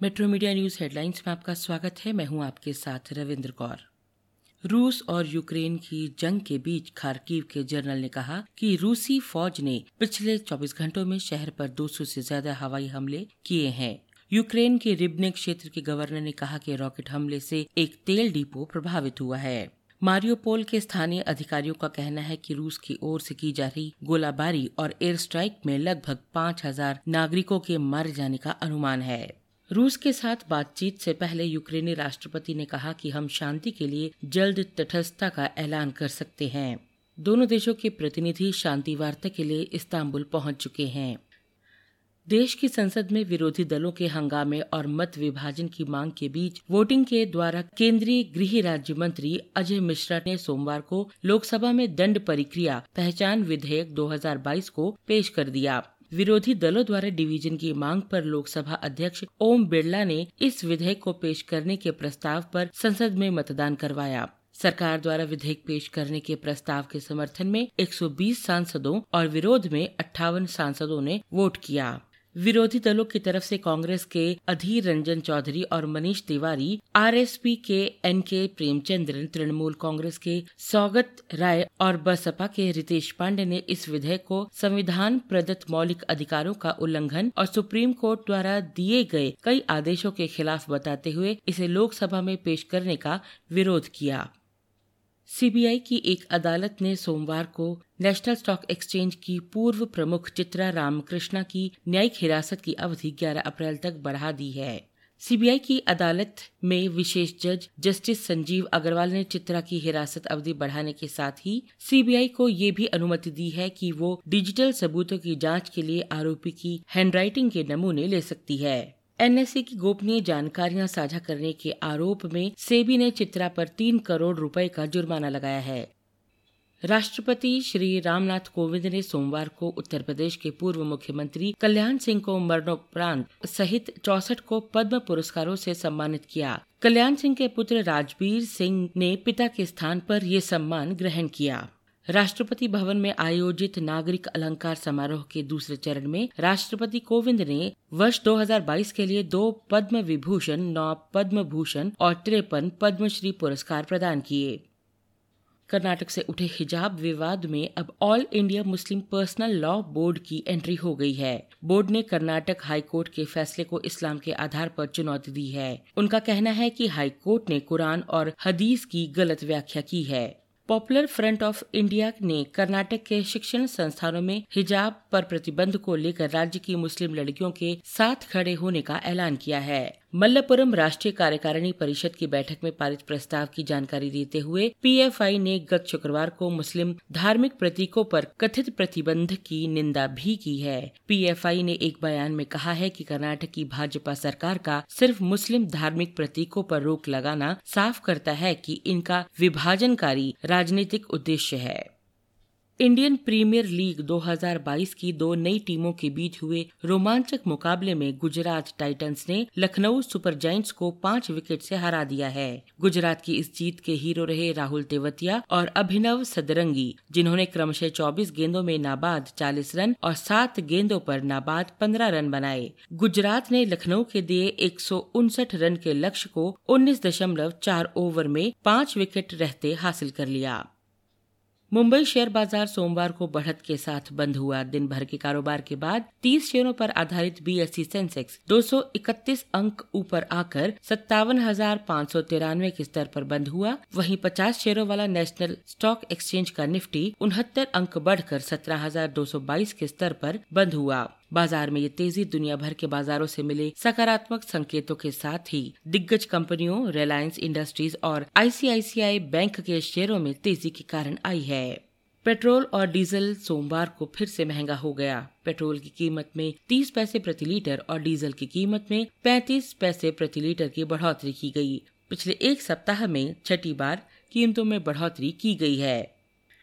Metro media news headlines में आपका स्वागत है। मैं हूँ आपके साथ रविंद्र कौर। रूस और यूक्रेन की जंग के बीच खारकीव के जनरल ने कहा कि रूसी फौज ने पिछले 24 घंटों में शहर पर 200 से ज़्यादा हवाई हमले किए हैं। यूक्रेन के रिबने क्षेत्र के गवर्नर ने कहा कि रॉकेट हमले से एक तेल डिपो प्रभावित हुआ है। मारियोपोल के स्थानीय अधिकारियों का कहना है कि रूस की ओर से की जा रही गोलाबारी और एयर स्ट्राइक में लगभग पाँच हज़ार नागरिकों के मर जाने का अनुमान है। रूस के साथ बातचीत से पहले यूक्रेनी राष्ट्रपति ने कहा कि हम शांति के लिए जल्द तटस्थता का ऐलान कर सकते हैं। दोनों देशों के प्रतिनिधि शांति वार्ता के लिए इस्तांबुल पहुँच चुके हैं। देश की संसद में विरोधी दलों के हंगामे और मत विभाजन की मांग के बीच वोटिंग के द्वारा केंद्रीय गृह राज्य मंत्री अजय मिश्रा ने सोमवार को लोकसभा में दंड परिक्रिया पहचान विधेयक 2022 को पेश कर दिया। विरोधी दलों द्वारा डिवीज़न की मांग पर लोकसभा अध्यक्ष ओम बिरला ने इस विधेयक को पेश करने के प्रस्ताव पर संसद में मतदान करवाया। सरकार द्वारा विधेयक पेश करने के प्रस्ताव के समर्थन में 120 सांसदों और विरोध में अट्ठावन सांसदों ने वोट किया। विरोधी दलों की तरफ़ से कांग्रेस के अधीर रंजन चौधरी और मनीष तिवारी, आरएसपी के एन के प्रेमचंद्रन तृणमूल कांग्रेस के सौगत राय और बसपा के रितेश पांडे ने इस विधेयक को संविधान प्रदत्त मौलिक अधिकारों का उल्लंघन और सुप्रीम कोर्ट द्वारा दिए गए कई आदेशों के खिलाफ बताते हुए इसे लोकसभा में पेश करने का विरोध किया। सीबीआई की एक अदालत ने सोमवार को नेशनल स्टॉक एक्सचेंज की पूर्व प्रमुख चित्रा रामकृष्णा की न्यायिक हिरासत की अवधि 11 अप्रैल तक बढ़ा दी है। सीबीआई की अदालत में विशेष जज जस्टिस संजीव अग्रवाल ने चित्रा की हिरासत अवधि बढ़ाने के साथ ही सीबीआई को ये भी अनुमति दी है कि वो डिजिटल सबूतों की जाँच के लिए आरोपी की हैंडराइटिंग के नमूने ले सकती है। एनएसए की गोपनीय जानकारियाँ साझा करने के आरोप में सेबी ने चित्रा पर तीन करोड़ रुपए का जुर्माना लगाया है। राष्ट्रपति श्री रामनाथ कोविंद ने सोमवार को उत्तर प्रदेश के पूर्व मुख्यमंत्री कल्याण सिंह को मरणोपरांत सहित चौसठ को पद्म पुरस्कारों से सम्मानित किया। कल्याण सिंह के पुत्र राजबीर सिंह ने पिता के स्थान पर ये सम्मान ग्रहण किया। राष्ट्रपति भवन में आयोजित नागरिक अलंकार समारोह के दूसरे चरण में राष्ट्रपति कोविंद ने वर्ष 2022 के लिए दो पद्म विभूषण नौ पद्म भूषण और तिरपन पद्मश्री पुरस्कार प्रदान किए। कर्नाटक से उठे हिजाब विवाद में अब All India Muslim Personal Law Board की एंट्री हो गई है। बोर्ड ने कर्नाटक हाईकोर्ट के फैसले को इस्लाम के आधार पर चुनौती दी है। उनका कहना है कि हाईकोर्ट ने कुरान और हदीस की गलत व्याख्या की है। पॉपुलर फ्रंट ऑफ़ इंडिया ने कर्नाटक के शिक्षण संस्थानों में हिजाब पर प्रतिबंध को लेकर राज्य की मुस्लिम लड़कियों के साथ खड़े होने का ऐलान किया है। मल्लपुरम राष्ट्रीय कार्यकारिणी परिषद की बैठक में पारित प्रस्ताव की जानकारी देते हुए पीएफआई ने गत शुक्रवार को मुस्लिम धार्मिक प्रतीकों पर कथित प्रतिबंध की निंदा भी की है। पीएफआई ने एक बयान में कहा है कि कर्नाटक की भाजपा सरकार का सिर्फ़ मुस्लिम धार्मिक प्रतीकों पर रोक लगाना साफ़ करता है कि इनका विभाजनकारी राजनीतिक उद्देश्य है। इंडियन प्रीमियर लीग 2022 की दो नई टीमों के बीच हुए रोमांचक मुकाबले में गुजरात टाइटंस ने लखनऊ सुपर जायंट्स को पाँच विकेट से हरा दिया है। गुजरात की इस जीत के हीरो रहे राहुल तेवतिया और अभिनव सदरंगी, जिन्होंने क्रमशः 24 गेंदों में नाबाद 40 रन और सात गेंदों पर नाबाद 15 रन बनाए। गुजरात ने लखनऊ के दिए एक सौ उनसठ रन के लक्ष्य को उन्नीस दशमलव चार ओवर में पाँच विकेट रहते हासिल कर लिया। मुंबई शेयर बाज़ार सोमवार को बढ़त के साथ बंद हुआ। दिन भर के कारोबार के बाद 30 शेयरों पर आधारित बीएससी सेंसेक्स 231 अंक ऊपर आकर सत्तावन हज़ार पाँच सौ तिरानवे के स्तर पर बंद हुआ। वहीं 50 शेयरों वाला नेशनल स्टॉक एक्सचेंज का निफ्टी उनहत्तर अंक बढ़कर सत्रह हज़ार दो सौ बाईस के स्तर पर बंद हुआ। बाज़ार में ये तेज़ी दुनिया भर के बाजारों से मिले सकारात्मक संकेतों के साथ ही दिग्गज कंपनियों रिलायंस इंडस्ट्रीज़ और आईसीआईसीआई बैंक के शेयरों में तेज़ी के कारण आई है। पेट्रोल और डीजल सोमवार को फिर से महँगा हो गया। पेट्रोल की कीमत में 30 पैसे प्रति लीटर और डीजल की कीमत में 35 पैसे प्रति लीटर की बढ़ोतरी की गई। पिछले एक सप्ताह में छठी बार कीमतों में बढ़ोतरी की गई है।